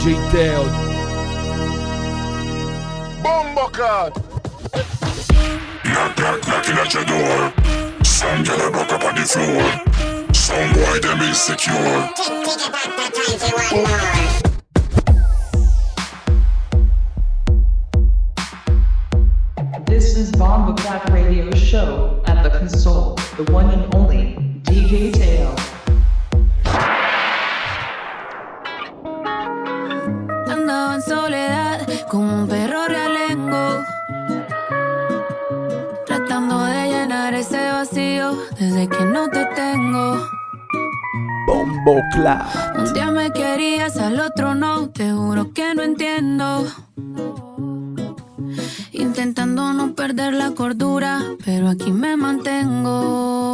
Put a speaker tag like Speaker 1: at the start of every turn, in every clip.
Speaker 1: DJ Teo.
Speaker 2: Bombo cut.
Speaker 3: Knock, knock, knocking at your door. Some girl a buck up on the floor. Some boy them insecure.
Speaker 4: This is Bomba Black Radio Show at the console, the one and only
Speaker 5: Un día me querías, al otro no. Te juro que no entiendo. Intentando no perder la cordura, pero aquí me mantengo.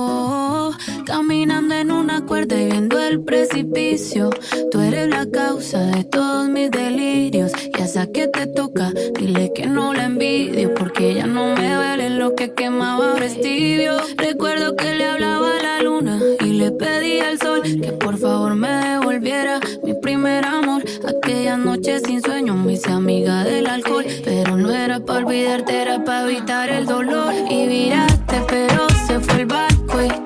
Speaker 5: Caminando en una cuerda y viendo el precipicio. Tú eres la causa de todos mis delirios. Que te toca, dile que no la envidio. Porque ya no me duele lo que quemaba ahora es tibio. Recuerdo que le hablaba a la luna y le pedí al sol que por favor me devolviera mi primer amor. Aquella noche sin sueño me hice amiga del alcohol. Pero no era para olvidarte, era para evitar el dolor. Y viraste, pero se fue el barco y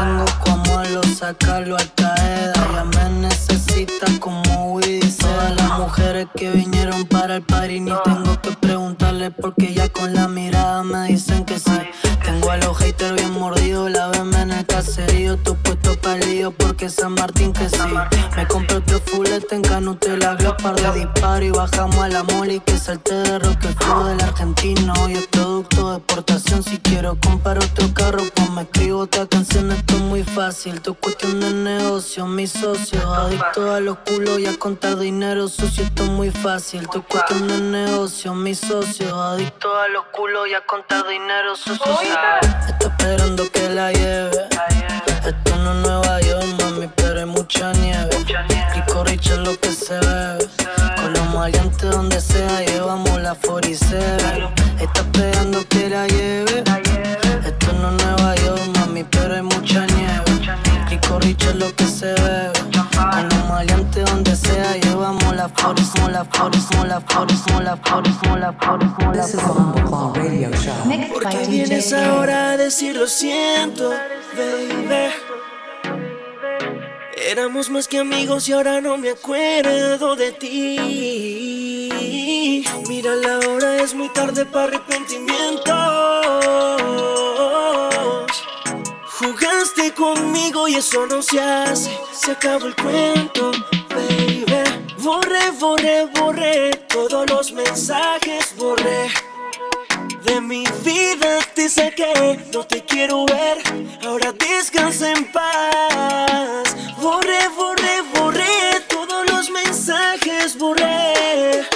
Speaker 6: tengo como lo sacarlo al caeda. Ya me necesita como Widy. Todas las mujeres que vinieron para el party, ni tengo que preguntarle porque ya con la mirada me dicen que sí. Tengo a los haters bien mordidos, la veme en el caserío. Porque San Martín que sí. Me compré otro fulete en Canutela, glow, par de disparo y bajamos a la mole que salte de rock el flow del argentino. Hoy es producto de exportación. Si quiero comprar otro carro, pues me escribo otra canción. Esto es muy fácil, tu cuestión de negocio, mi socio. Adicto a los culos y a contar dinero sucio. Esto es muy fácil, tu cuestión de negocio, mi socio. Adicto a los culos y a contar dinero sucio. Está esperando que la lleve. Esto no es Nueva York, mami, pero hay mucha nieve. Rico Richard lo que se bebe. Con los maleantes donde sea, llevamos la foricera. Está esperando que la lleve. Esto no es Nueva York, mami, pero hay mucha nieve. Rico Richard lo que se bebe. Con los maleantes donde sea, llevamos la forismo, la forismo, la forismo, la forismo, la forismo, la
Speaker 4: This is Bomba Claw Radio Show.
Speaker 7: ¿Por qué vienes ahora a decir lo siento, baby? Éramos más que amigos y ahora no me acuerdo de ti. Mira la hora, es muy tarde para arrepentimientos. Jugaste conmigo y eso no se hace. Se acabó el cuento, baby. Borré, borré, borré todos los mensajes, borré. De mi vida te saqué, no te quiero ver, ahora descansa en paz. Borré, borré, borré todos los mensajes, borré.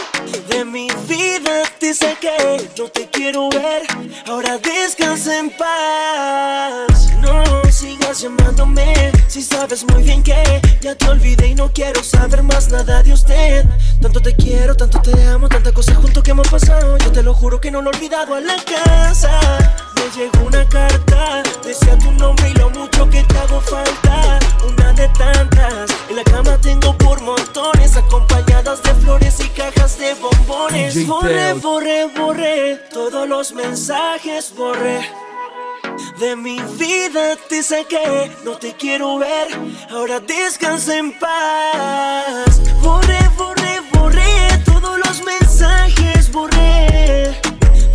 Speaker 7: De mi vida te saqué, no te quiero ver, ahora descansa en paz. No sigas llamándome, si sabes muy bien que ya te olvidé y no quiero saber más nada de usted. Tanto te quiero, tanto te amo, tanta cosa junto que hemos pasado. Yo te lo juro que no lo he olvidado a la casa. Me llegó una carta, decía tu nombre y lo mucho que te hago falta. Una de tantas, en la cama tengo por montones, acompañadas de flores y cajas de bombones. Borré, borré, borré, todos los mensajes borré. De mi vida te saqué, no te quiero ver, ahora descansa en paz. Borré, borré, borré, todos los mensajes borré.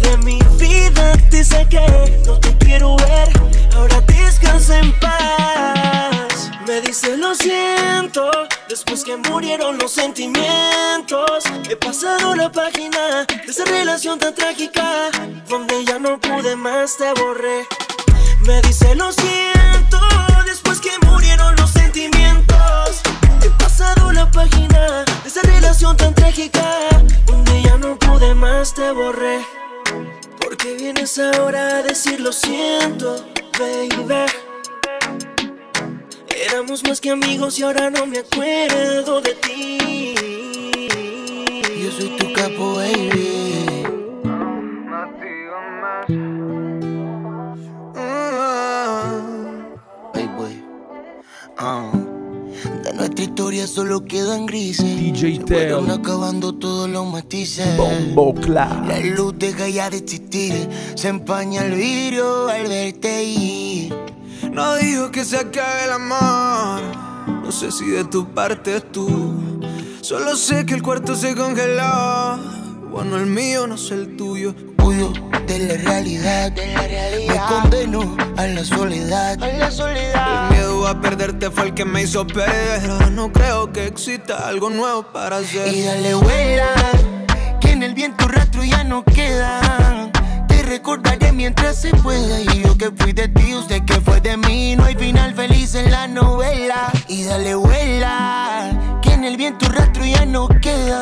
Speaker 7: De mi vida te saqué, no te quiero ver, ahora descansa en paz. Me dice lo siento, después que murieron los sentimientos. He pasado la página de esa relación tan trágica, donde ya no pude más, te borré. Me dice lo siento, después que murieron los sentimientos. He pasado la página de esa relación tan trágica, donde ya no pude más, te borré. Porque vienes ahora a decir lo siento, baby. Éramos más que amigos y ahora no me acuerdo de ti.
Speaker 8: Yo soy tu capo, baby. Ay, boy. Ah. De nuestra historia solo quedan grises.
Speaker 1: DJ Teo.
Speaker 8: acabando todos los matices.
Speaker 1: Bombo Clap.
Speaker 8: La luz deja ya de existir. Se empaña el vidrio al verte ir.
Speaker 9: No digo que se acabe el amor. No sé si de tu parte es tú. Solo sé que el cuarto se congeló. Bueno, el mío no es el tuyo.
Speaker 8: Huyo de la realidad. Me condeno a la soledad.
Speaker 9: El miedo a perderte fue el que me hizo perder. No creo que exista algo nuevo para hacer.
Speaker 8: Y dale vuela, que en el viento rastro ya no queda. Recordaré mientras se pueda. Y yo que fui de ti, usted que fue de mí. No hay final feliz en la novela. Y dale vuela, que en el viento rastro ya no queda.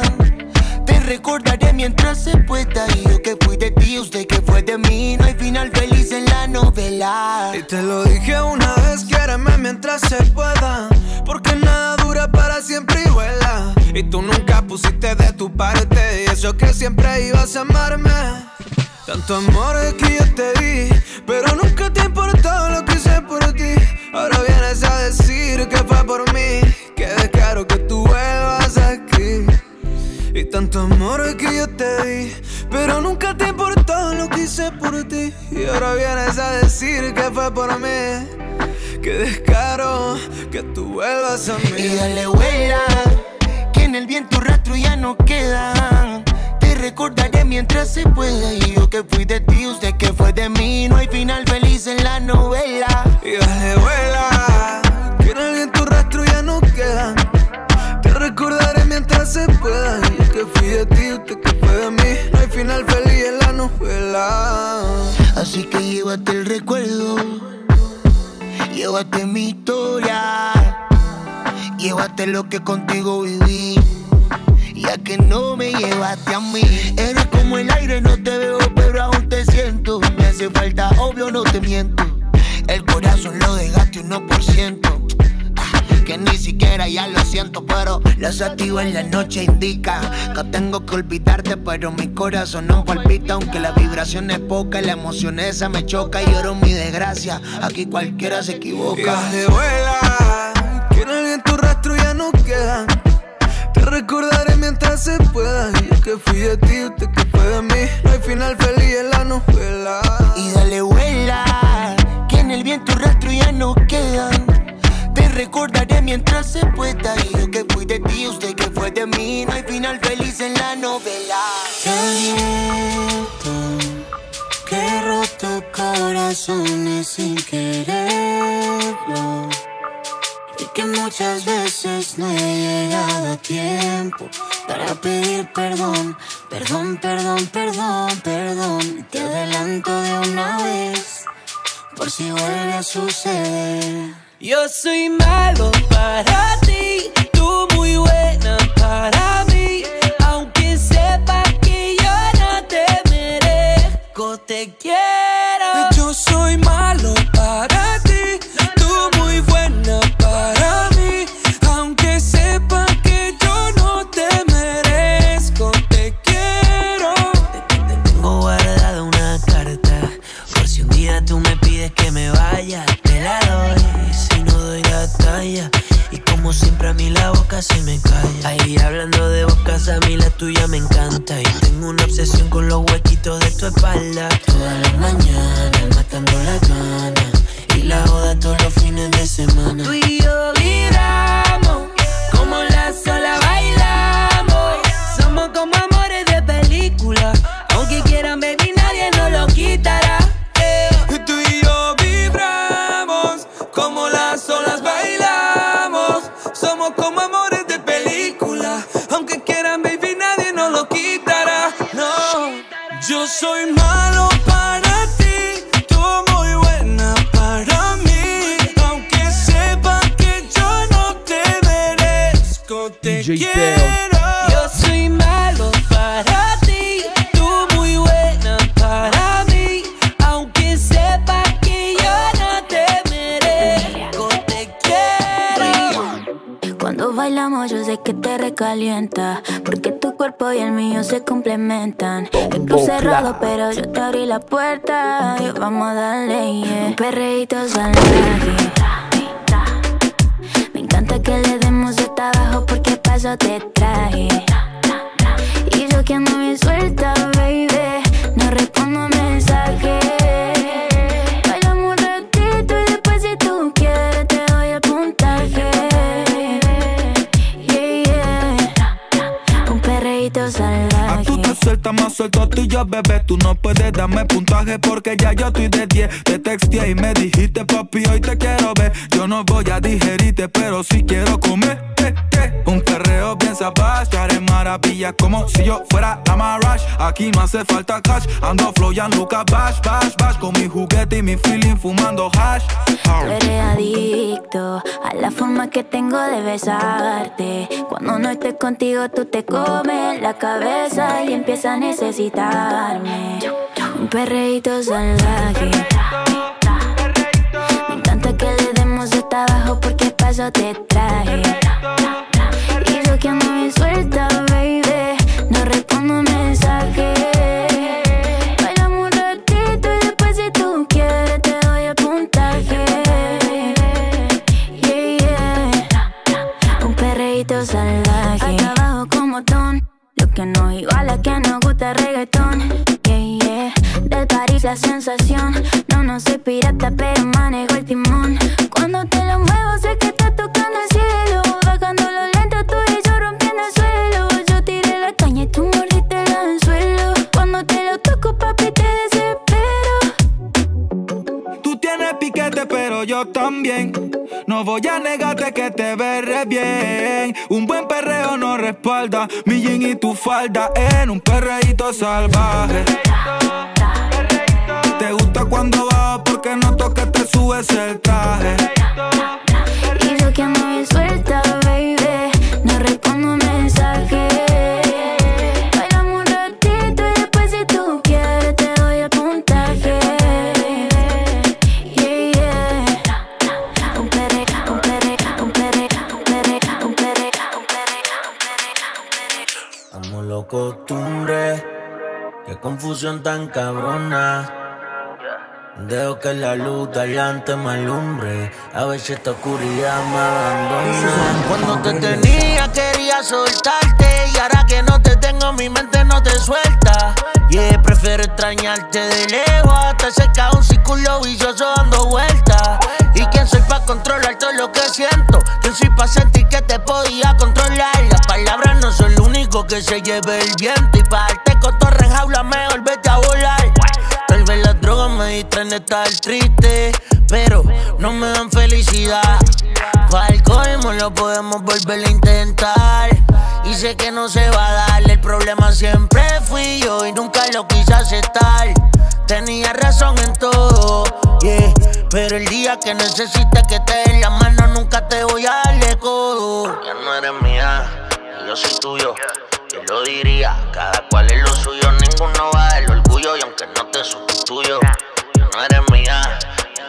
Speaker 8: Te recordaré mientras se pueda. Y yo que fui de ti, usted que fue de mí. No hay final feliz en la novela.
Speaker 9: Y te lo dije una vez, quiéreme mientras se pueda. Porque nada dura para siempre y vuela. Y tú nunca pusiste de tu parte. Y eso que siempre ibas a amarme. Tanto amor es que yo te di. Pero nunca te importó lo que hice por ti. Ahora vienes a decir que fue por mí. Que descaro que tú vuelvas aquí. Y tanto amor es que yo te di Pero nunca te importó lo que hice por ti Y ahora vienes a decir que fue por mí Que descaro que tú vuelvas a
Speaker 8: Y
Speaker 9: mí
Speaker 8: dale vuela, que en el viento rastro ya no queda. Recordaré mientras se pueda. Y yo que fui de ti, usted que fue de mí. No hay final feliz en la novela.
Speaker 9: Y dale vuela Que en el viento rastro ya no queda Te recordaré mientras se pueda Y yo que fui de ti, usted que fue de mí No hay final feliz en la novela
Speaker 8: Así que llévate el recuerdo. Llévate mi historia. Llévate lo que contigo viví. Ya que no me llevaste a mí. Eres como el aire, no te veo, pero aún te siento. Me hace falta, obvio, no te miento. El corazón lo dejaste un 1%. Ah, Que ni siquiera ya lo siento, pero lo activo en la noche indica que tengo que olvidarte, pero mi corazón no palpita, aunque la vibración es poca, la emoción esa me choca y lloro mi desgracia. Aquí cualquiera se equivoca.
Speaker 9: dale vuela, que en viento rastro ya no queda. Te recordaré mientras se pueda. Yo que fui de ti, usted que fue de mí. No hay final feliz en la novela.
Speaker 8: Y dale vuela, que en el viento rastro ya no quedan. Te recordaré mientras se pueda. Y lo que fui de ti, usted que fue de mí. No hay final feliz en la novela.
Speaker 10: Siento que he roto corazones sin quererlo. Y que muchas veces no he llegado a tiempo para pedir perdón, perdón, perdón, perdón, perdón. Te adelanto de una vez por si vuelve a suceder.
Speaker 11: Yo soy malo para ti, tú muy buena para mí. La Ahí hablando de bocas a mí la tuya me encanta. Y tengo una obsesión con los huequitos de tu espalda. Todas las mañanas matando las ganas Y la joda todos los fines de semana. Tú y yo vibramos
Speaker 9: yo te
Speaker 12: abrí la puerta vamos a darle yeah. Un perreíto salvaje Me encanta que le demos de abajo porque paso te yo,
Speaker 9: bebé. Tú no puedes darme puntaje porque ya yo estoy de 10. Te texteé y me dijiste, papi, hoy te quiero ver. Yo no voy a digerirte, pero sí quiero comer. Eh, eh. Un perreo bien sabás, haré maravillas como si yo fuera la Marash. Aquí no hace falta cash, ando flow bash, bash, bash. Con mi juguete y mi feeling fumando hash.
Speaker 12: Adicto a la forma que tengo de besarte. Cuando no estoy contigo, tú te comes la cabeza y empiezas a Un perreíto salvaje. Me encanta que le demos de abajo porque paso te traje. Y yo que ando bien suelta, baby. La sensación. No, no soy pirata, pero manejo el timón. Cuando te lo muevo, sé que estás tocando el cielo. Bajando lo lento, tú y yo rompiendo el suelo. Yo tiré la caña y tú mordiste el anzuelo. Cuando te lo toco, papi, te desespero.
Speaker 9: Tú tienes piquete, pero yo también. No voy a negarte que te veré bien. Un buen perreo no respalda mi jean y tu falda en un perreíto salvaje. Subes el traje.
Speaker 12: Y yo que ando bien suelta, baby. No respondo mensajes. Bailamos un ratito y después si tú quieres te doy el puntaje. Yeah, yeah. Un perre, un perre, un perre, un perre, un perre, un perre, un perre.
Speaker 11: Amo lo costumbre Qué confusión tan cabrona Dejo que la luz de adelante me alumbre. A veces esta oscuridad me abandona. Cuando te tenía quería soltarte. Y ahora que no te tengo mi mente no te suelta. Yeah, prefiero extrañarte de lejos. Hasta cerca un círculo vicioso dando vueltas Y quién soy pa' controlar todo lo que siento.
Speaker 13: Para sentir que te podía controlar. Las palabras no son lo único que se lleve el viento. Y para darte cotorre jaula, mejor vete a volar. Tal vez las drogas me distraen de estar triste, pero no me dan felicidad. Para colmo lo podemos volver a intentar. Y sé que no se va a dar. El problema siempre fui yo y nunca lo quise aceptar. Tenía razón en todo, yeah. Pero el día que necesites que te den la mano, nunca te voy a darle codo. Ya no eres mía, yo soy tuyo. Yo lo diría, cada cual es lo suyo. Ninguno va el orgullo y aunque no te sustituyo, no mía,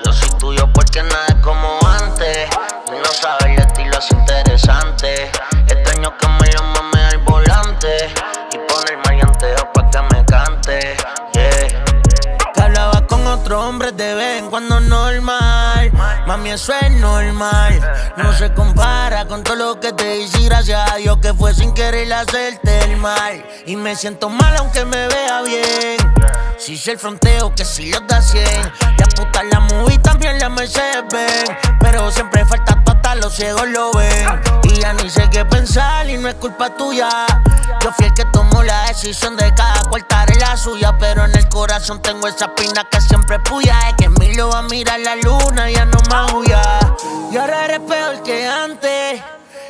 Speaker 13: yo soy tuyo porque nada es como antes. No sabes el estilo es interesante. Extraño que me lo mame al volante y pone el marianteo pa' que me cante. Yeah. Que hablaba con otro hombre de vez en cuando normal. Mami, eso es normal. No se compara con todo lo que te hice. Gracias a Dios que fue sin querer hacerte el mal. Y me siento mal aunque me vea bien. Si el fronteo que si los da 100. Ya puta la movie también la Mercedes ven. Pero siempre falta hasta los ciegos lo ven. Y ya ni sé qué pensar y no es culpa tuya. Yo fui el que tomó la decisión de cada cual en la suya. Pero en el corazón tengo esa espina que siempre puya. Es que en mí lo va a mirar la luna, ya no me huya. Y ahora eres peor que antes.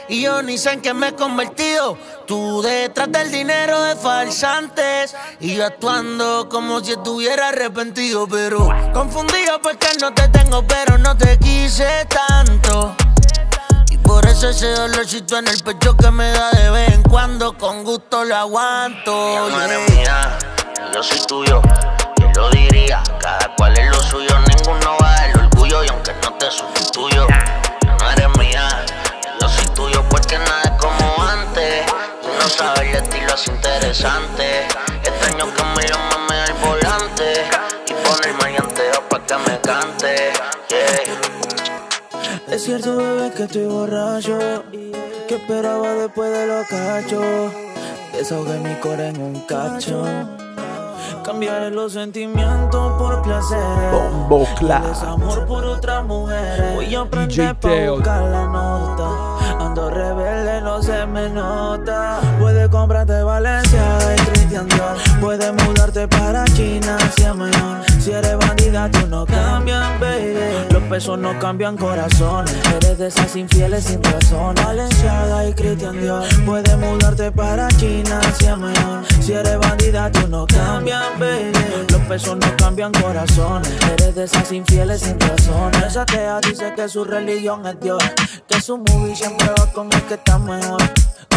Speaker 13: Y yo ni sé en qué me he convertido. Tú detrás del dinero de falsantes. Y yo actuando como si estuviera arrepentido. Pero confundido porque no te tengo, pero no te quise tanto. Y por eso ese dolorcito en el pecho que me da de vez en cuando, con gusto lo aguanto. Eres mía, yo soy tuyo. Yo lo diría, cada cual es lo suyo.
Speaker 14: Estoy borracho. Que esperaba después de los cachos. Desahogué mi cora en un cacho. Cambiaré los sentimientos por placer.
Speaker 1: Bombo.
Speaker 14: Desamor por otras mujeres. Voy a aprender pa'
Speaker 1: Teo.
Speaker 14: buscar la nota. Ando rebelde, no se me nota. Puedes comprarte Valenciaga y Christian Dior. Puedes mudarte para China si es mejor. Si eres bandida, tú no cambian, baby. Los pesos no cambian corazones. Eres de esas infieles sin razón. Valenciaga y Christian Dior. Puedes mudarte para China si es mejor. Si eres bandida, tú no cambian, baby. Los pesos no cambian corazones. Eres de esas infieles sin razón. Esa tea dice que su religión es Dios. Que su movie siempre va con el que está mejor.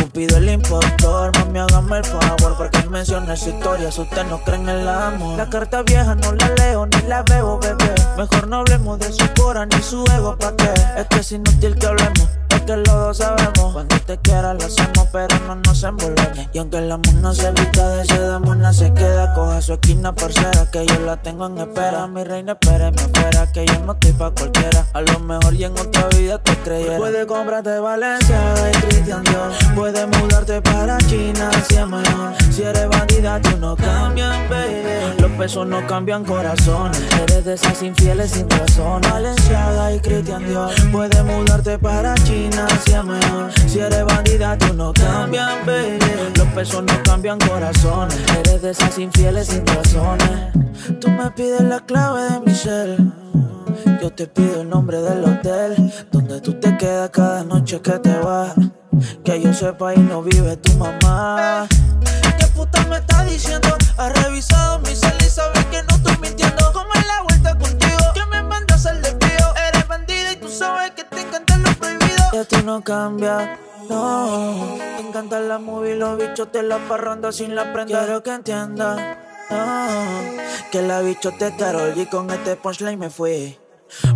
Speaker 14: Cupido el impostor, mami hágame el favor Porque menciona su historia, si usted no cree en el amor. La carta vieja no la leo ni la veo, bebé. Mejor no hablemos de su cora ni su ego, ¿pa' qué? Es que es inútil que hablemos, que los dos sabemos. Cuando te quiera lo hacemos, pero no nos envolvemos. Y aunque el amor no se vista de ese demona se queda Coja su esquina parcera, que yo la tengo en espera. Mi reina, espéreme afuera, que yo no estoy pa' cualquiera. A lo mejor y en otra vida te creyera. Puedes comprarte Valenciaga y Christian Dior. Puedes mudarte para China si es mejor. Si eres bandida tú no cambian, baby. Los pesos no cambian corazones. Eres de esas infieles sin razón. Valenciaga y Christian Dior. Puedes mudarte para China si eres bandida tú no cambian, baby Los pesos no cambian corazones Eres de esas infieles sin razones Tú me pides la clave de mi cel yo te pido el nombre del hotel donde tú te quedas cada noche que te vas. Que yo sepa y no vive tu mamá. ¿Qué puta me está diciendo? Ha revisado mi cel y sabe que no estoy mintiendo. ¿Cómo es la vuelta contigo? Que me mandas al desvío. Eres bandida y tú sabes que te prohibido. Y a ti no cambia. No, te encanta la movie, los bichos te la parranda sin la prenda. Quiero que entiendas, no, que la bicho te Karol y con este punchline me fui.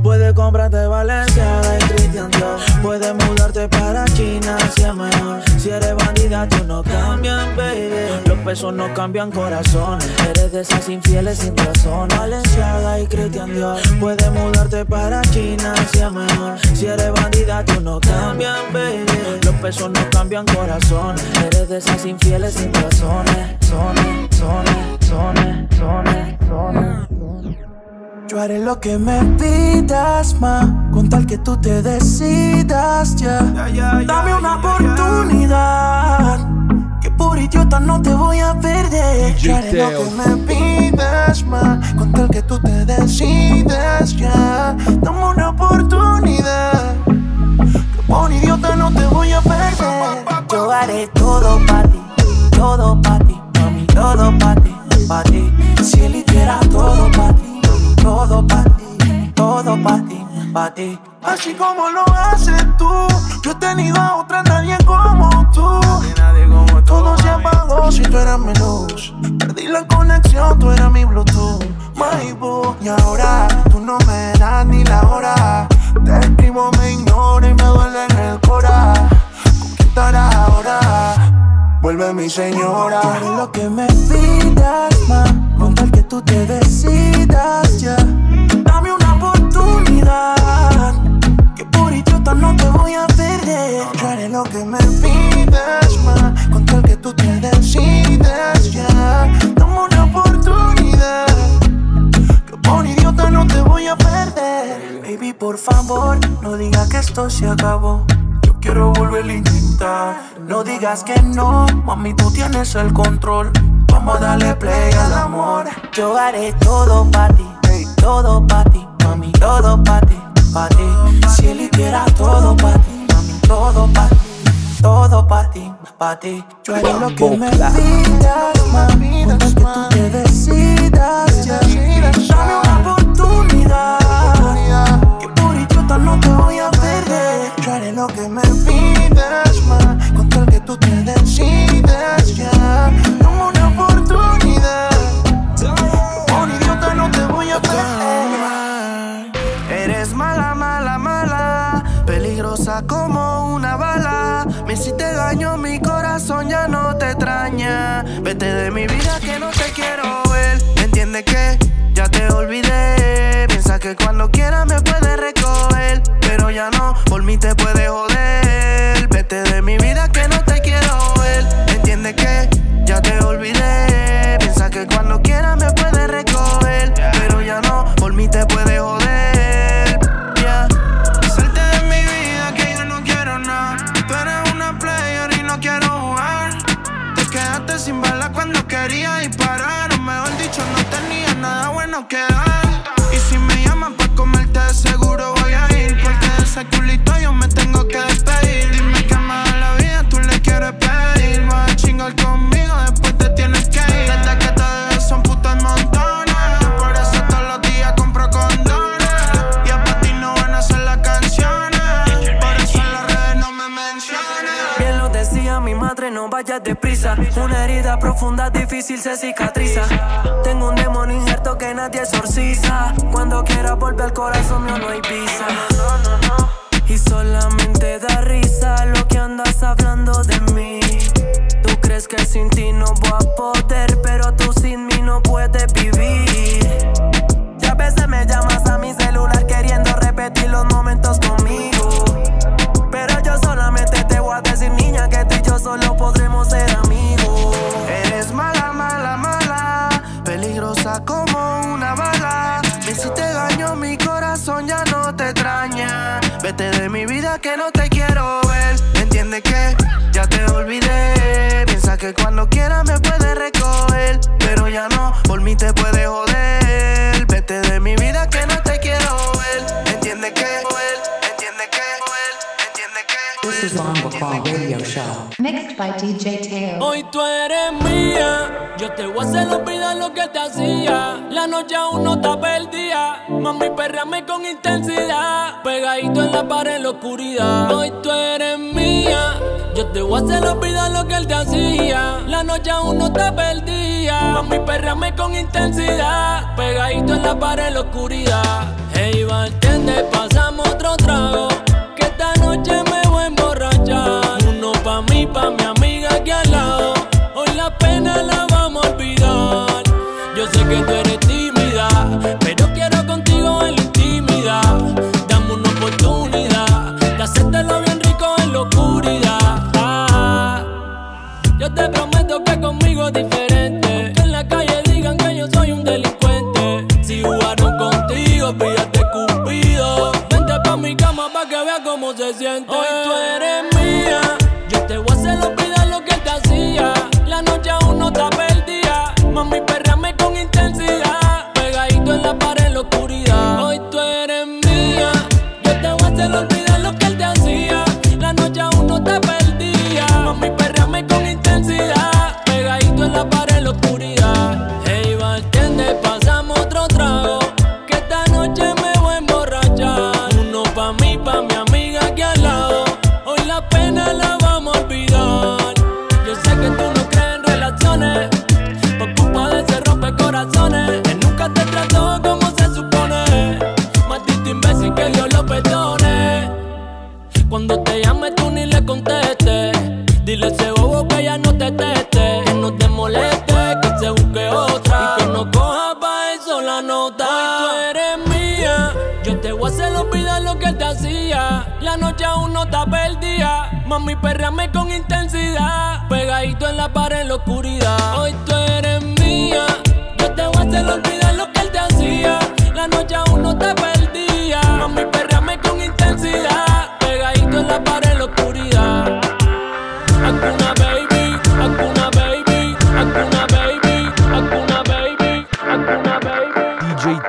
Speaker 14: Puedes comprarte Valenciaga y Christian Dior. Puedes mudarte para China si es mejor. Si eres bandida tú no cambian, baby. Los pesos no cambian corazones Eres de esas infieles sin razón. Valenciaga y Christian Dior. Puedes mudarte para China si es mejor. Si eres bandida tú no cambian, baby. Los pesos no cambian corazones Eres de esas infieles sin razones. Sones, sones, sones, sones, sones
Speaker 15: Yo haré lo que me pidas, más con tal que tú te decidas ya. Dame una oportunidad, que por idiota no te voy a perder. Yo haré lo que me pidas, más con tal que tú te decidas ya. Dame una oportunidad, que por idiota no te voy a perder. Yo haré todo para ti, todo para ti, mami, todo para ti, para ti. Si él hiciera todo para ti todo para ti, todo para ti, para ti. Así como lo haces tú, yo he tenido a otra nadie como tú. Todo se apagó si tú eras mi luz. Perdí la conexión, tú eras mi Bluetooth. My boo, y ahora tú no me das ni la hora. Te escribo, me ignora y me duele en el cora. ¿Con ahora? Vuelve mi señora. lo que me pidas, más tú te decidas ya. Dame una oportunidad, que por idiota no te voy a perder. Yo haré lo que me pidas, más con tal que tú te decidas ya. Dame una oportunidad, que por idiota no te voy a perder. Baby, por favor, no digas que esto se acabó. Yo quiero volver a intentar. No digas que no, mami, tú tienes el control. Vamos a darle play al amor. Yo haré todo para ti, todo para ti, mami, todo para ti, para ti. Si él hiciera todo para ti, mami, todo para ti, todo para ti, para ti. Yo haré lo que me pidas, mami, que tú te decidas. Dame una oportunidad, que
Speaker 16: cuando quieras me puedes recoger, pero ya no, por mí te puedes joder. Vete de mi vida que no te quiero ver. Entiende que ya te olvidé. Piensa que cuando quieras me puedes recoger, pero ya no, por mí te puedes joder. Yeah. De mi vida que yo no quiero nada. Tú eres una player y no quiero jugar. Te quedaste sin bala cuando quería disparar. O mejor dicho, no tenía nada bueno que dar. Y si me llaman pa' comerte, de seguro voy a ir. Porque de ese culito yo me tengo que despedir. Dime que más la vida tú le quieres pedir. Vas a conmigo, después
Speaker 17: vayas deprisa. Una herida profunda, difícil se cicatriza. Tengo un demonio injerto que nadie exorciza. Cuando quiera volver al corazón mío no hay visa. Y solamente da risa lo que andas hablando de mí. Tú crees que sin ti no voy a poder, pero tú sin mí no puedes vivir. Y a veces me llamas a mi celular queriendo repetir los momentos
Speaker 16: de mi vida que no te quiero ver. Entiende que ya te olvidé. Piensa que cuando quieras me puedes recoger, pero ya no, por mí te puedes joder.
Speaker 18: Radio Show. Mixed by DJ Teo.
Speaker 19: Hoy tú eres mía, yo te voy a hacer olvidar lo que te hacía. La noche aún no está perdida, mami perreame con intensidad. Pegadito en la pared en la oscuridad. Hoy tú eres mía, yo te voy a hacer olvidar lo que él te hacía. La noche aún no está perdida, mami perreame con intensidad. Pegadito en la pared en la oscuridad. Hey bartender, pasamos otro trago,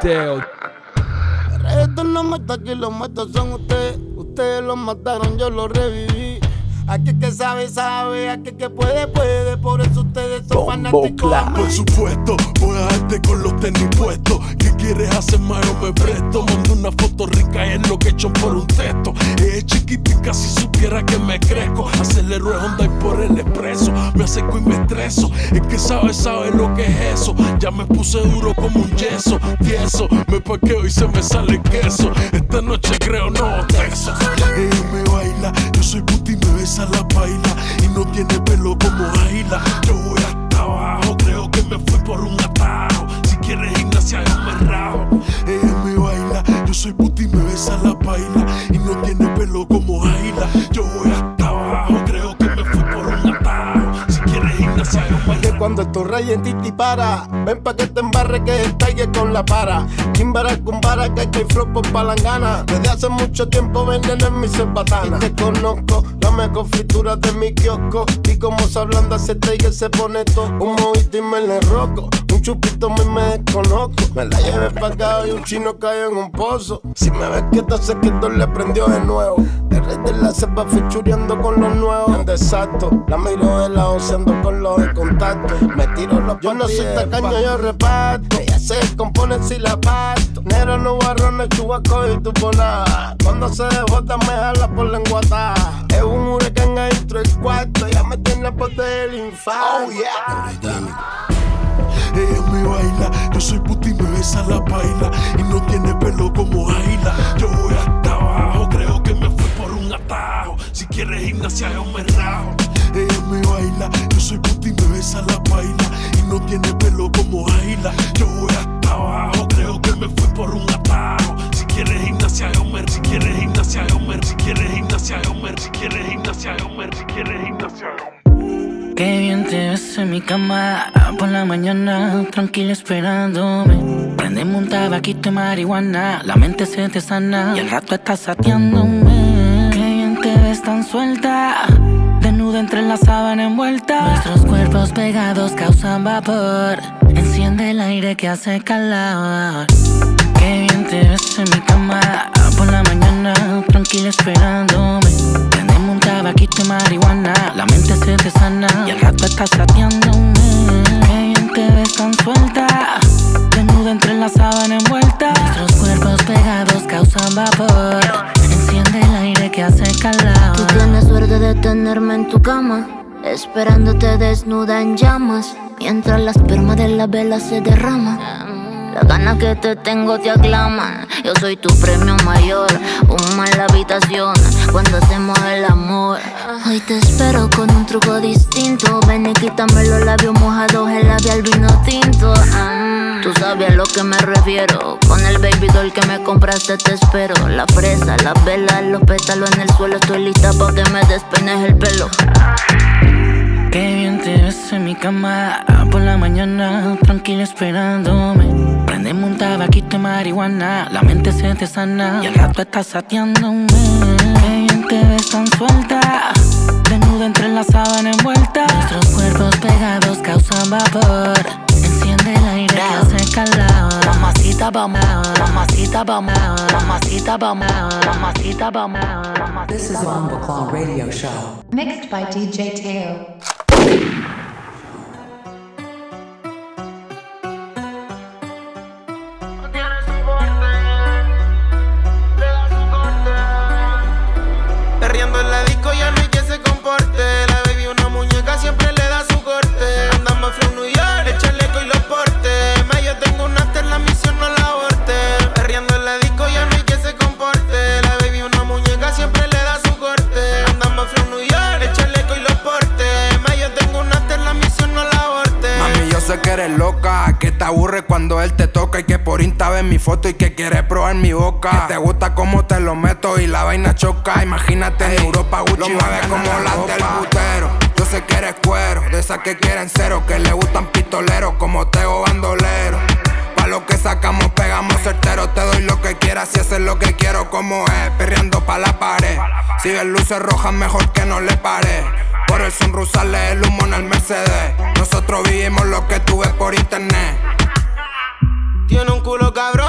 Speaker 20: Esto no mata, aquí los matos son ustedes. Ustedes los mataron, yo los reviví. Aquí que sabe, sabe, aquí que puede, puede. Por eso ustedes son fanáticos.
Speaker 21: Por supuesto, voy a darte con los tenis puestos. ¿Qué quieres hacer, mano? Me presto. Mando una foto rica es lo que he hecho por un texto. Es chiquitica si supiera que me crezco. Acelero el Honda y por el expreso. Me acerco y me estreso. Es que sabe, sabe lo que es eso. Ya me puse duro como un yeso. Tieso, me paqueo y se me sale queso. Esta noche creo no texto. Ella me baila, yo soy puti besa la baila. Y no tiene pelo como Aila. Yo voy hasta abajo, creo que me fui por un atajo. Si quieres gimnasia, yo me rajo. Ella me baila, yo soy puti me besa la baila. Y no tiene pelo como Aila. Yo voy hasta gimnasia, yo me
Speaker 20: Que cuando tu rey en ti te para, ven pa' que te embarre que tiger con la para. Kimbara kumbara que hay flow por palangana. Desde hace mucho tiempo veneno en mi cerbatana. Y te conozco, la mejor fritura de mi kiosco. Y como se hablando ese tiger se pone todo. Un mojito y me le roco. Un chupito me desconozco. Me la llevé pa' acá y un chino cayó en un pozo. Si me ves que sé que esto le prendió de nuevo. El rey de la cepa fichureando con los nuevos. En desacto, la miro de lado, ando con los de contacto. Me tiro los Yo no soy tacaño, yo reparto. Ella se descompone si la parto. Negro, no barrones, chubaco y tu pola. Cuando se desbota, me jala por la enguata. Es un huracán adentro del cuarto. Ya me tiene por del infarto. Oh, yeah.
Speaker 21: Ella me baila, yo soy puti y me besa la baila. Y no tiene pelo como Aila. Yo voy hasta quieres gimnasia, yo me rajo. Ella me baila, yo soy puti y me besa la baila. Y no tiene pelo como Aila. Yo voy hasta abajo, creo que me fui por un atajo. Si quieres gimnasia, yo me Si quieres gimnasia, yo me Si quieres gimnasia, yo me Si quieres gimnasia, yo me Si quieres gimnasia, yo me
Speaker 22: Qué bien te ves en mi cama por la mañana, tranquila esperándome. Prendeme un tabaquito de marihuana, la mente se te sana y el rato estás sateándome. Ves tan suelta, desnuda entre la sábana envuelta. Nuestros cuerpos pegados causan vapor, enciende el aire que hace calor. Qué bien te ves en mi cama por la mañana, tranquila esperándome. Prendeme un tabaquito de marihuana, la mente se te sana y el rato estás sateándome. Qué bien te ves tan suelta, desnuda entre la sábana envuelta. Nuestros cuerpos pegados causan vapor, enciende el aire que hace calor.
Speaker 10: Tú tienes suerte de tenerme en tu cama, esperándote desnuda en llamas, mientras la esperma de la vela se derrama. Las ganas que te tengo te aclaman. Yo soy tu premio mayor. En la habitación cuando hacemos el amor. Hoy te espero con un truco distinto. Ven y quítame los labios mojados, el labial vino tinto. Ah, Tú sabes a lo que me refiero. Con el baby doll que me compraste te espero. La fresa, las velas, los pétalos en el suelo. Estoy lista pa' que me despeines el pelo.
Speaker 22: Qué bien te ves en mi cama por la mañana, tranquila esperándome. Prendemos un tabaquito de marihuana, la mente se te sana y el rato estás sateándome. Qué bien te ves tan suelta, desnuda entre la sábana envuelta. Nuestros cuerpos pegados causan vapor. Enciende el aire. Mamacita, mamacita, mamacita, mamacita.
Speaker 18: This is Bomba Claw Radio Show. Mixed by DJ Teo.
Speaker 2: Eres loca, que te aburre cuando él te toca y que por Insta ves mi foto y que quieres probar mi boca. Que te gusta cómo te lo meto y la vaina choca. Imagínate en Europa, Gucci, lo como las del putero. Yo sé que eres cuero, de esas que quieren cero, que le gustan pistoleros como Teo Bandolero. Pa' lo que sacamos, pegamos certero. Te doy lo que quieras si haces lo que quiero, como es. Perreando pa' la pared. Si ves luces rojas, mejor que no le pare. Por el sunroof sale el humo en el Mercedes. Nosotros vivimos lo que tú ves por internet.
Speaker 16: Tiene un culo cabrón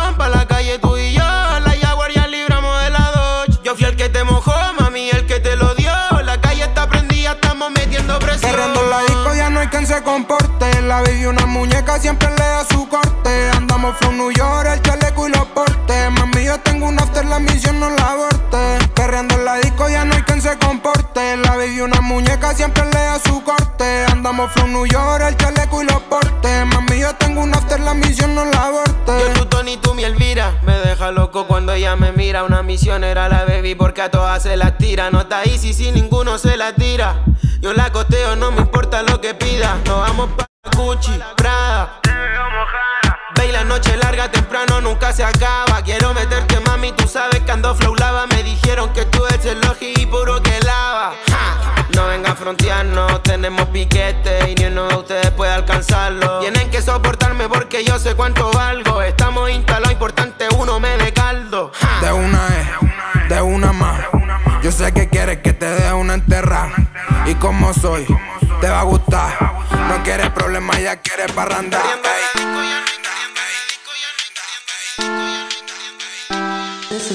Speaker 16: La
Speaker 2: baby una muñeca siempre le da su corte. Andamos from New York, el chaleco y los portes. Mami, yo tengo un after, la misión no la aborte. Perreando en la disco ya no hay quien se comporte. La baby una muñeca siempre le da su corte. Andamos from New York, el chaleco y los portes. Mami, yo tengo un after, la misión no la aborte.
Speaker 16: Yo, tú, Tony, tú, mi Elvira. Me deja loco cuando ella me mira. Una misión era la baby porque a todas se las tira. No está easy si ninguno se la tira. Yo la costeo, no me importa lo que pida. Nos vamos pa' Gucci, Prada. Ve y la noche larga, temprano nunca se acaba. Quiero meterte, mami, tú sabes que ando flow. Me dijeron que tú eres el oji y puro que lava. No venga a frontearnos, tenemos piquete y ni uno de ustedes puede alcanzarlo. Tienen que soportarme porque yo sé cuánto valgo. Estamos instalados, importante uno me de caldo. Ja.
Speaker 2: De una es, de una más. Yo sé que quieres que te dé una enterra. Y como soy, te va a gustar. No quieres problemas, ya quieres parrandar.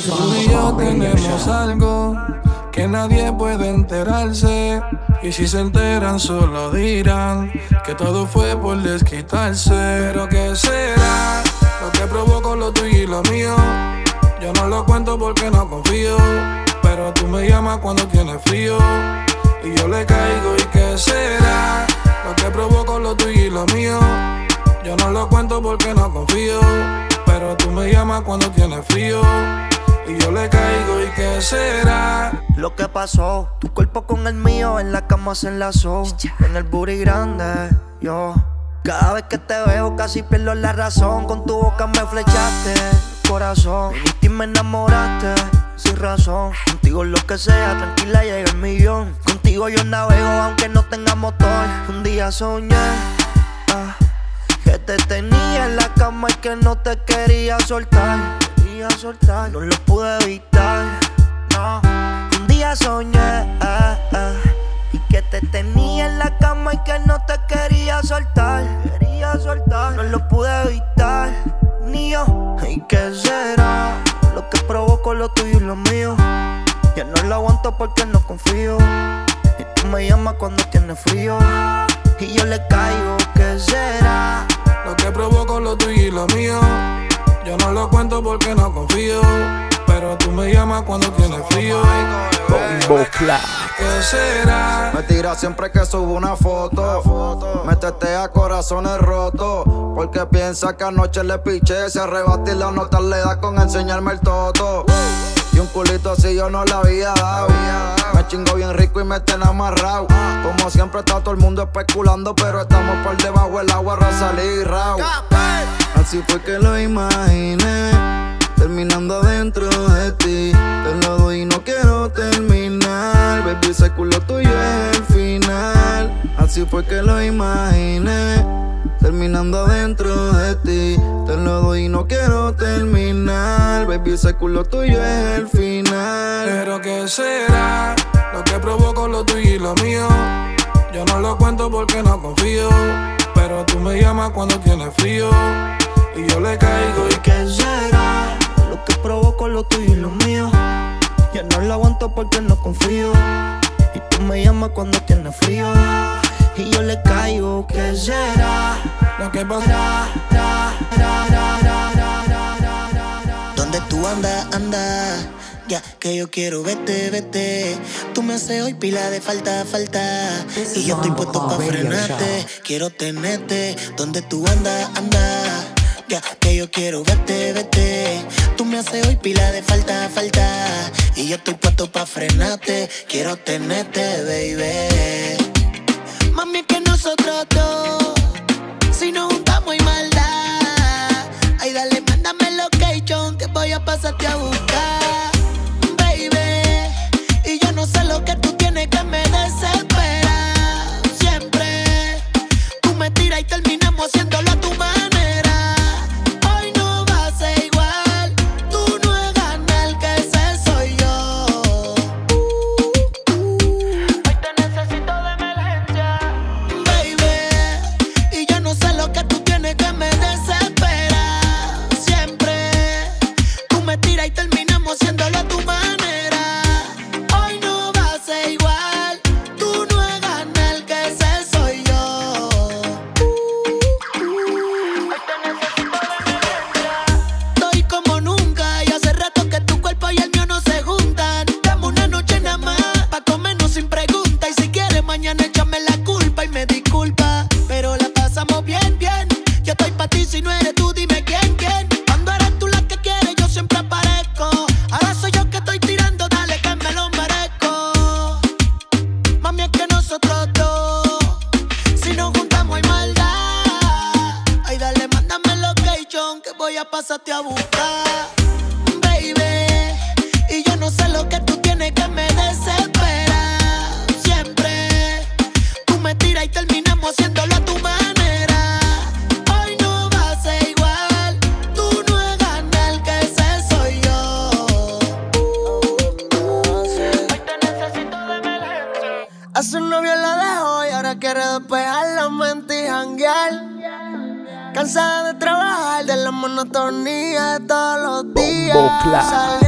Speaker 23: Tú y yo tenemos algo que nadie puede enterarse. Y si se enteran, solo dirán que todo fue por desquitarse. Pero ¿qué será lo que provocó lo tuyo y lo mío? Yo no lo cuento porque no confío. Pero tú me llamas cuando tienes frío. Y yo le caigo. ¿Y qué será lo que provocó lo tuyo y lo mío? Yo no lo cuento porque no confío. Pero tú me llamas cuando tienes frío. Y yo le caigo, ¿y qué será?
Speaker 24: Lo que pasó, tu cuerpo con el mío en la cama se enlazó. En el booty grande, yo. Cada vez que te veo casi pierdo la razón. Con tu boca me flechaste corazón. Y me enamoraste razón. Contigo lo que sea, tranquila llega el millón. Contigo yo navego aunque no tenga motor. Un día soñé ah, que te tenía en la cama y que no te quería soltar. Quería soltar, no lo pude evitar. No. Un día soñé ah, ah, y que te tenía en la cama y que no te quería soltar. Quería soltar, no lo pude evitar. Ni yo, ¿y qué será? Aguanto porque no confío. Y tú me llamas cuando tienes frío. Y yo le caigo, ¿qué será?
Speaker 23: Lo que provocó lo tuyo y lo mío. Yo no lo cuento porque no confío. Pero tú me llamas cuando tienes frío. ¿Qué será?
Speaker 25: Me tira siempre que subo una foto. Me tetea corazones rotos. Porque piensa que anoche le piché. Se arrebata y la nota le da con enseñarme el toto. Y un culito así yo no la había dado. Me chingo bien rico y me tiene amarrado. Como siempre está todo el mundo especulando. Pero estamos por debajo del agua, Rosalí y Rao. Así fue que lo imaginé terminando adentro de ti. Te lo doy y no quiero terminar. Baby, ese culo tuyo es el final. Así fue que lo imaginé. Terminando adentro de ti, te lo doy y no quiero terminar. Baby, ese culo tuyo es el final.
Speaker 23: Pero que será lo que provoco lo tuyo y lo mío. Yo no lo cuento porque no confío. Pero tú me llamas cuando tienes frío. Y yo le caigo.
Speaker 24: ¿Y qué será? Lo que provoco lo tuyo y lo mío. Ya no lo aguanto porque no confío. Y tú me llamas cuando tienes frío. Y yo le caigo, ¿qué será?
Speaker 23: Lo que podrá,
Speaker 8: Donde tú andas, andas. Ya que yo quiero vete, vete. Tú me haces hoy pila de falta, falta. Y yo estoy puesto para frenarte. Quiero tenerte. Donde tú andas, andas que yo quiero vete, vete. Tú me haces hoy pila de falta, falta. Y yo estoy puesto pa' frenarte, quiero tenerte, baby.
Speaker 26: Club.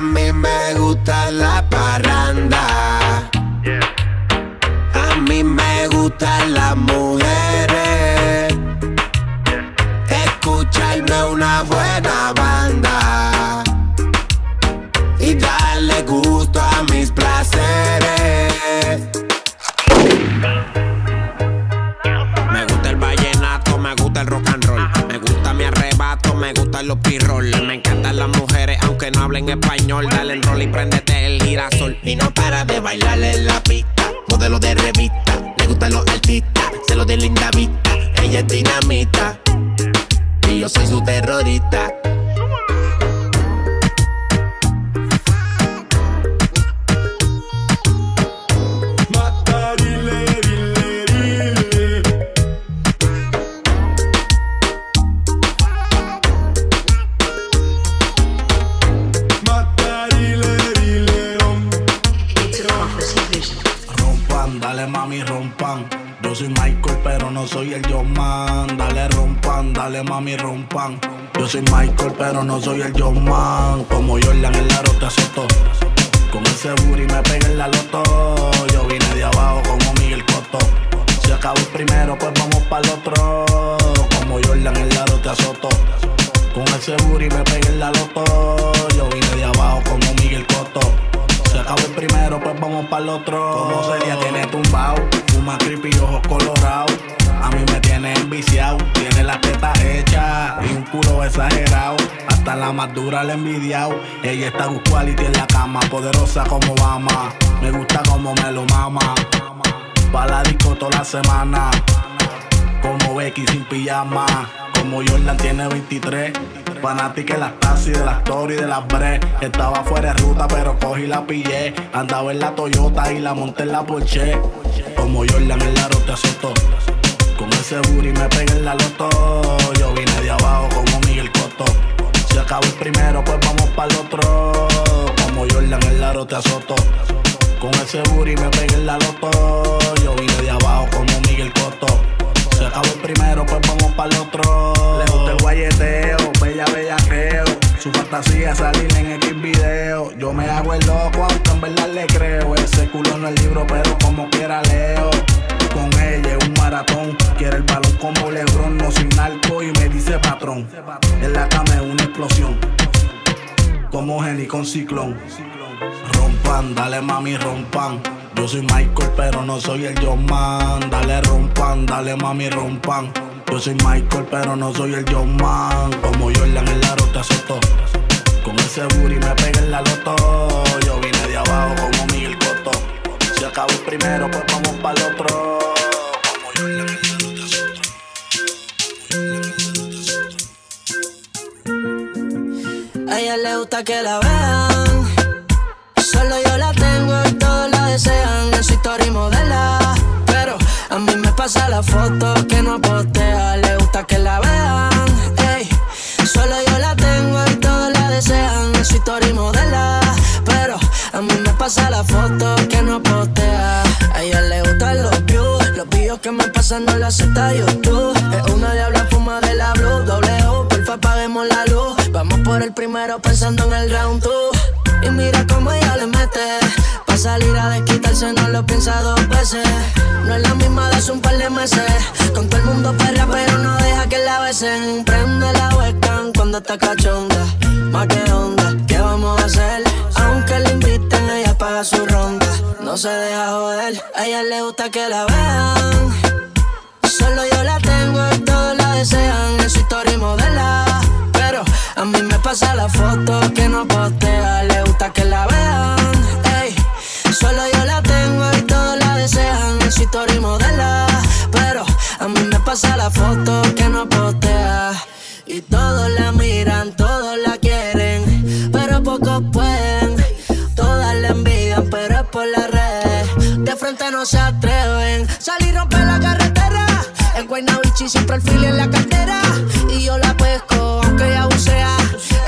Speaker 26: Mí me gusta la parranda.
Speaker 27: Becky sin pijama. Como Jordan tiene 23. Fanática de las taxis, de las Tory de las Bre. Estaba fuera de ruta, pero cogí la pillé. Andaba en la Toyota y la monté en la Porsche. Como Jordan en la rota aceptó. Con ese booty me pegué en la loto. Yo vine de abajo como Miguel Cotto. Si acabo el primero, pues vamos para el otro. Como Jordan en la rota azoto. Con ese booty me pegué en la loto. Yo vine de abajo como Miguel Cotto. Se acabó el primero, pues vamos para el otro. Le gusta el guayeteo, bella, bella creo. Su fantasía salir en X video. Yo me hago el loco, aunque en verdad le creo. Ese culo no es libro, pero como quiera leo. Con ella es un maratón. Quiere el balón como Lebron, no soy narco y me dice patrón. En la cama es una explosión. Como Jenny con ciclón. Rompan, dale mami, rompan. Yo soy Michael, pero no soy el John Man. Dale rompan, dale mami, rompan. Yo soy Michael, pero no soy el John Man. Como Jordan en la rota aceptó. Con ese booty me pegué en la loto. Yo vine de abajo como Miguel Cotto. Si acabo el primero, pues vamos para el otro. Como Jordan en la rota
Speaker 6: A ella le gusta que la vean. Pasa la foto que no postea. Le gusta que la vean. Ey, solo yo la tengo y todos la desean. En su historia y modela. Pero a mí me pasa la foto que no postea. A ella le gustan los views. Los videos que me pasan no lo acepta YouTube. Es una diabla fuma de la blue. Doble O, porfa, apaguemos la luz. Vamos por el primero pensando en el round two. Y mira cómo ella le mete. Pa' salir a desquitarse no lo piensa dos veces. Con todo el mundo perra, pero no deja que la besen. Prende la webcam cuando está cachonda. Más que onda, ¿qué vamos a hacer? Aunque le inviten, ella paga su ronda. No se deja joder, a ella le gusta que la vean. Solo yo la tengo y todos la desean. En su historia y modela. Pero a mí me pasa la foto que no postea. No se atreven. Salir romper la carretera. En Guaynabichi siempre el fili en la cartera. Y yo la pesco, aunque ella bucea.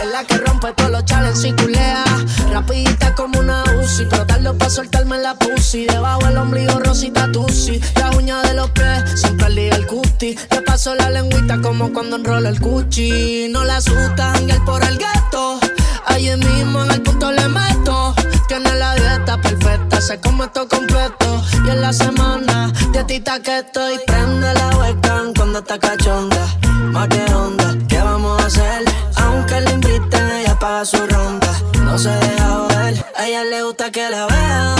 Speaker 6: Es la que rompe todos los challenges y culea. Rapidita como una UCI. Pero tarde para soltarme la pussy. Debajo el ombligo rosita tusi. La uña de los pies, siempre al el cuti. Le paso la lengüita como cuando enrola el cuchi. No la asustan el por el gato. Allí mismo en el punto le meto. Tiene la dieta perfecta, se come esto completo. Y en la semana, dietita que estoy. Prende la webcam cuando está cachonda. Más que onda, ¿qué vamos a hacer? Aunque le inviten, ella paga su ronda. No se deja ver, a ella le gusta que la vean.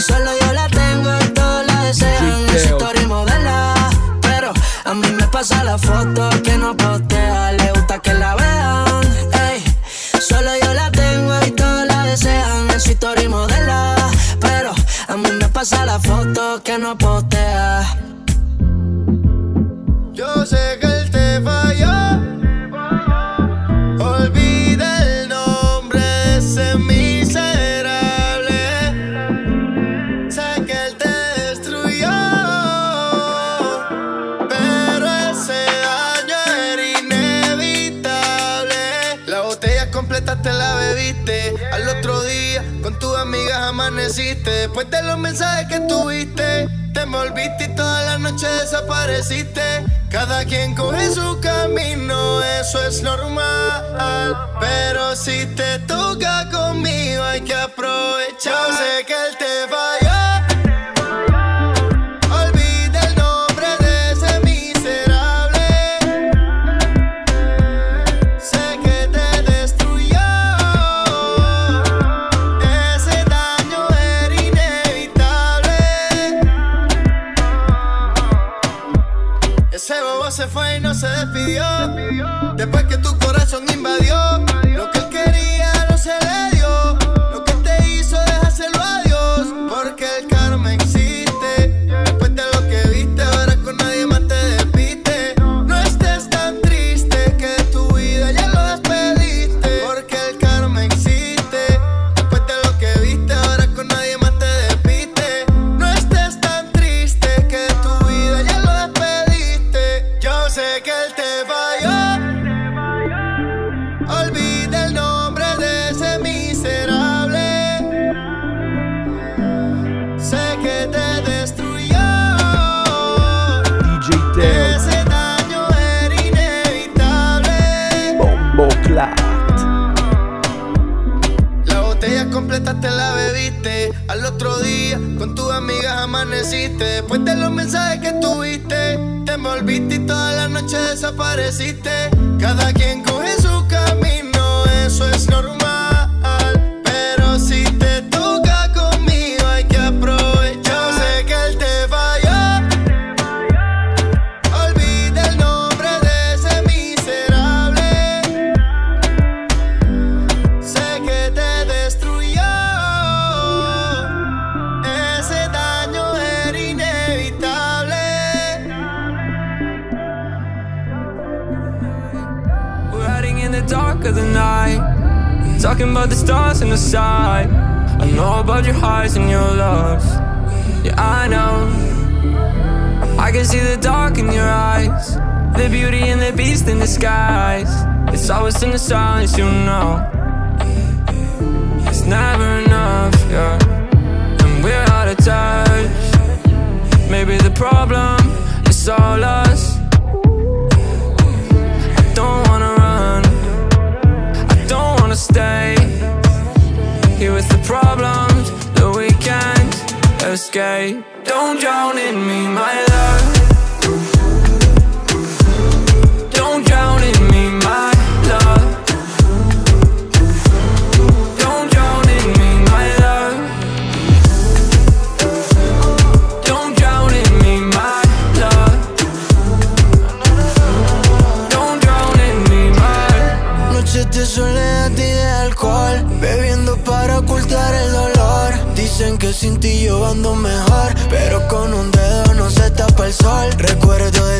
Speaker 6: Solo yo la tengo y todos la desean. Es historia y modela. Pero a mí me pasa la foto que no postea. Que no postea.
Speaker 16: Yo sé que Después de los mensajes que tuviste. Te envolviste y toda la noche desapareciste. Cada quien coge su camino, eso es normal. Pero si te toca conmigo, hay que aprovechar. Yo sé que él te falló. Al otro día con tus amigas amaneciste. Después de los mensajes que tuviste, te envolviste y toda la noche desapareciste. Cada quien coge su camino, eso es normal.
Speaker 28: Talking about the stars in the sky. I know about your highs and your lows. Yeah, I know. I can see the dark in your eyes. The beauty and the beast in disguise. It's always in the silence, you know. It's never enough, yeah. And we're out of touch. Maybe the problem is all us. Wanna stay here with the problems that we can't escape. Don't drown in me, my love.
Speaker 6: Sin ti yo ando mejor Pero con un dedo no se tapa el sol. Recuerdo de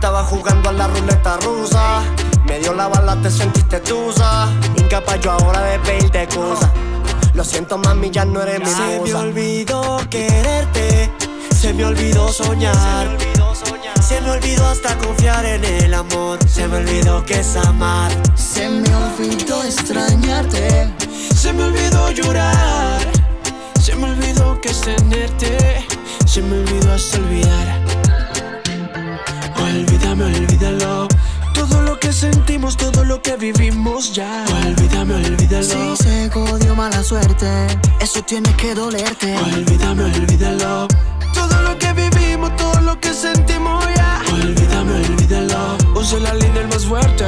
Speaker 29: Estaba jugando a la ruleta rusa. Me dio la bala, te sentiste tusa. Incapaz yo ahora de pedirte excusa. Lo siento, mami, ya no eres mi
Speaker 17: Se me olvidó quererte. Se me olvidó soñar. Se me olvidó hasta confiar en el amor. Se me olvidó que es amar.
Speaker 6: Se me olvidó extrañarte.
Speaker 17: Se me olvidó llorar. Se me olvidó que es tenerte. Se me olvidó hasta olvidar. Olvídame, olvídalo. Todo lo que sentimos, todo lo que vivimos ya. Olvídame, olvídalo.
Speaker 6: Si se codió mala suerte, eso tiene que dolerte.
Speaker 17: Olvídame, olvídalo. Todo lo que vivimos, todo lo que sentimos ya. Olvídame, olvídalo. Use la línea más fuerte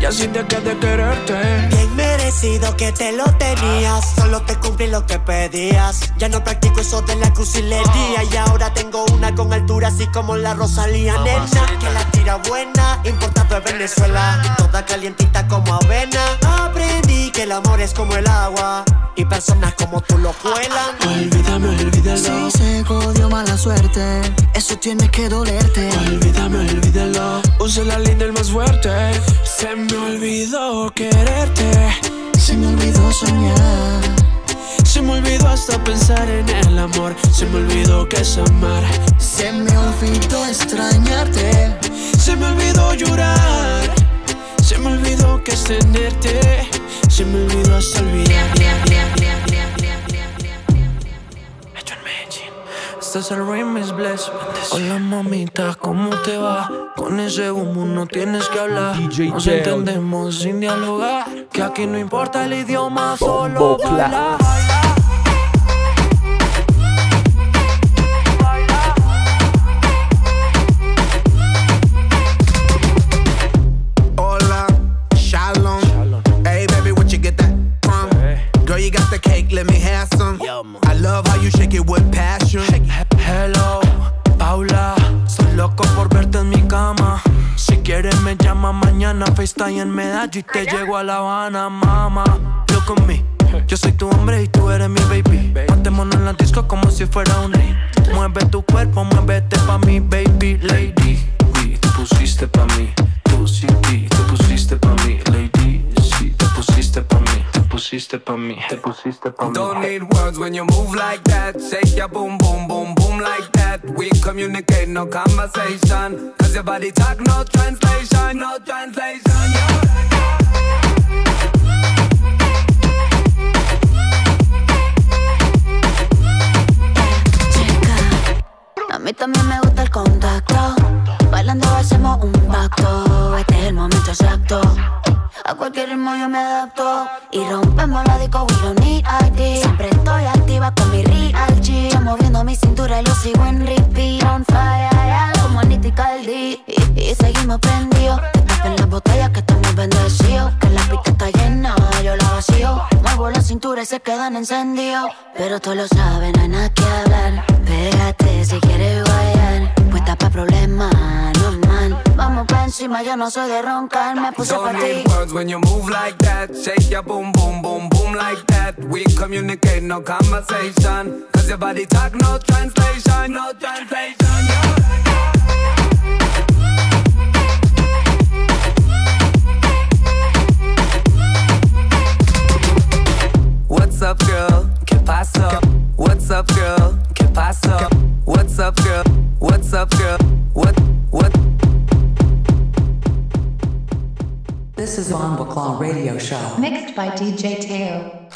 Speaker 17: y así deja de quererte.
Speaker 29: Bien merecido que te lo tenías, solo te cumplí lo que pedías. Ya no practico eso de la crucilería y ahora tengo una con altura así como la Rosalía nena. Que la tira buena, importado de Venezuela y toda calientita como avena. Aprendí que el amor es como el agua y personas como tú lo cuelan.
Speaker 17: Olvídame, olvídalo.
Speaker 6: Si se jodió mala suerte, eso tiene que dolerte.
Speaker 17: Olvídame, olvídalo. Use la línea más fuerte. Se me olvidó quererte.
Speaker 6: Se me olvidó soñar.
Speaker 17: Se me olvidó hasta pensar en el amor. Se me olvidó que es amar.
Speaker 6: Se me olvidó extrañarte.
Speaker 17: Se me olvidó llorar. Se me olvidó que es tenerte. Se me olvidó hasta olvidar. Este es el remix Bless Hola mamita, ¿cómo te va? Con ese humo no tienes que hablar
Speaker 1: DJ
Speaker 17: Nos entendemos sin dialogar Que aquí no importa el idioma, solo
Speaker 1: Bombo Clat.
Speaker 17: baila
Speaker 30: let me have some. I love how you shake it with passion.
Speaker 17: Hello, Paula. Soy loco por verte en mi cama. Si quieres me llama mañana FaceTime en Medallo y te llego a La Habana, mama. Look at me. Yo soy tu hombre y tú eres mi baby. Matémonos en la disco como si fuera un rey. Mueve tu cuerpo, muévete pa' mi baby lady. Sí, te pusiste pa' mí Tú sí, pusiste pa' mí Te pusiste pa' mí
Speaker 9: Don't need words when you move like that. Shake your boom, boom, boom, boom like that. We communicate, no conversation. Cause your body talk, no translation, no translation.
Speaker 10: A mí también me gusta el contacto. Bailando hacemos un pacto. Este es el momento exacto. A cualquier ritmo yo me adapto. Y rompemos la disco, we don't need ID. Siempre estoy activa con mi real G. Yo moviendo mi cintura y lo sigo en repeat. On fire, yeah, como Cardi. Y, y seguimos prendidos. Tapen las botellas que estamos bendecidos. Que la pista está llena, yo la vacío. Muevo la cintura y se quedan encendidos. Pero todos lo saben, no hay nada que hablar. Pégate si quieres guayar. Puesta pa' problemas, normal. Vamos pa' encima, yo no soy de roncar. Me puse pa' ti.
Speaker 9: words when you move like that. Shake your boom, boom, boom, boom like that. We communicate, no conversation. Cause your body talk, no translation, no translation. What's up, girl? ¿Qué pasa? What's up, girl? ¿Qué pasa? What's up, girl? What's up, girl? What, what?
Speaker 31: This is Von Baclaw Radio Show.
Speaker 32: Mixed by DJ Teo.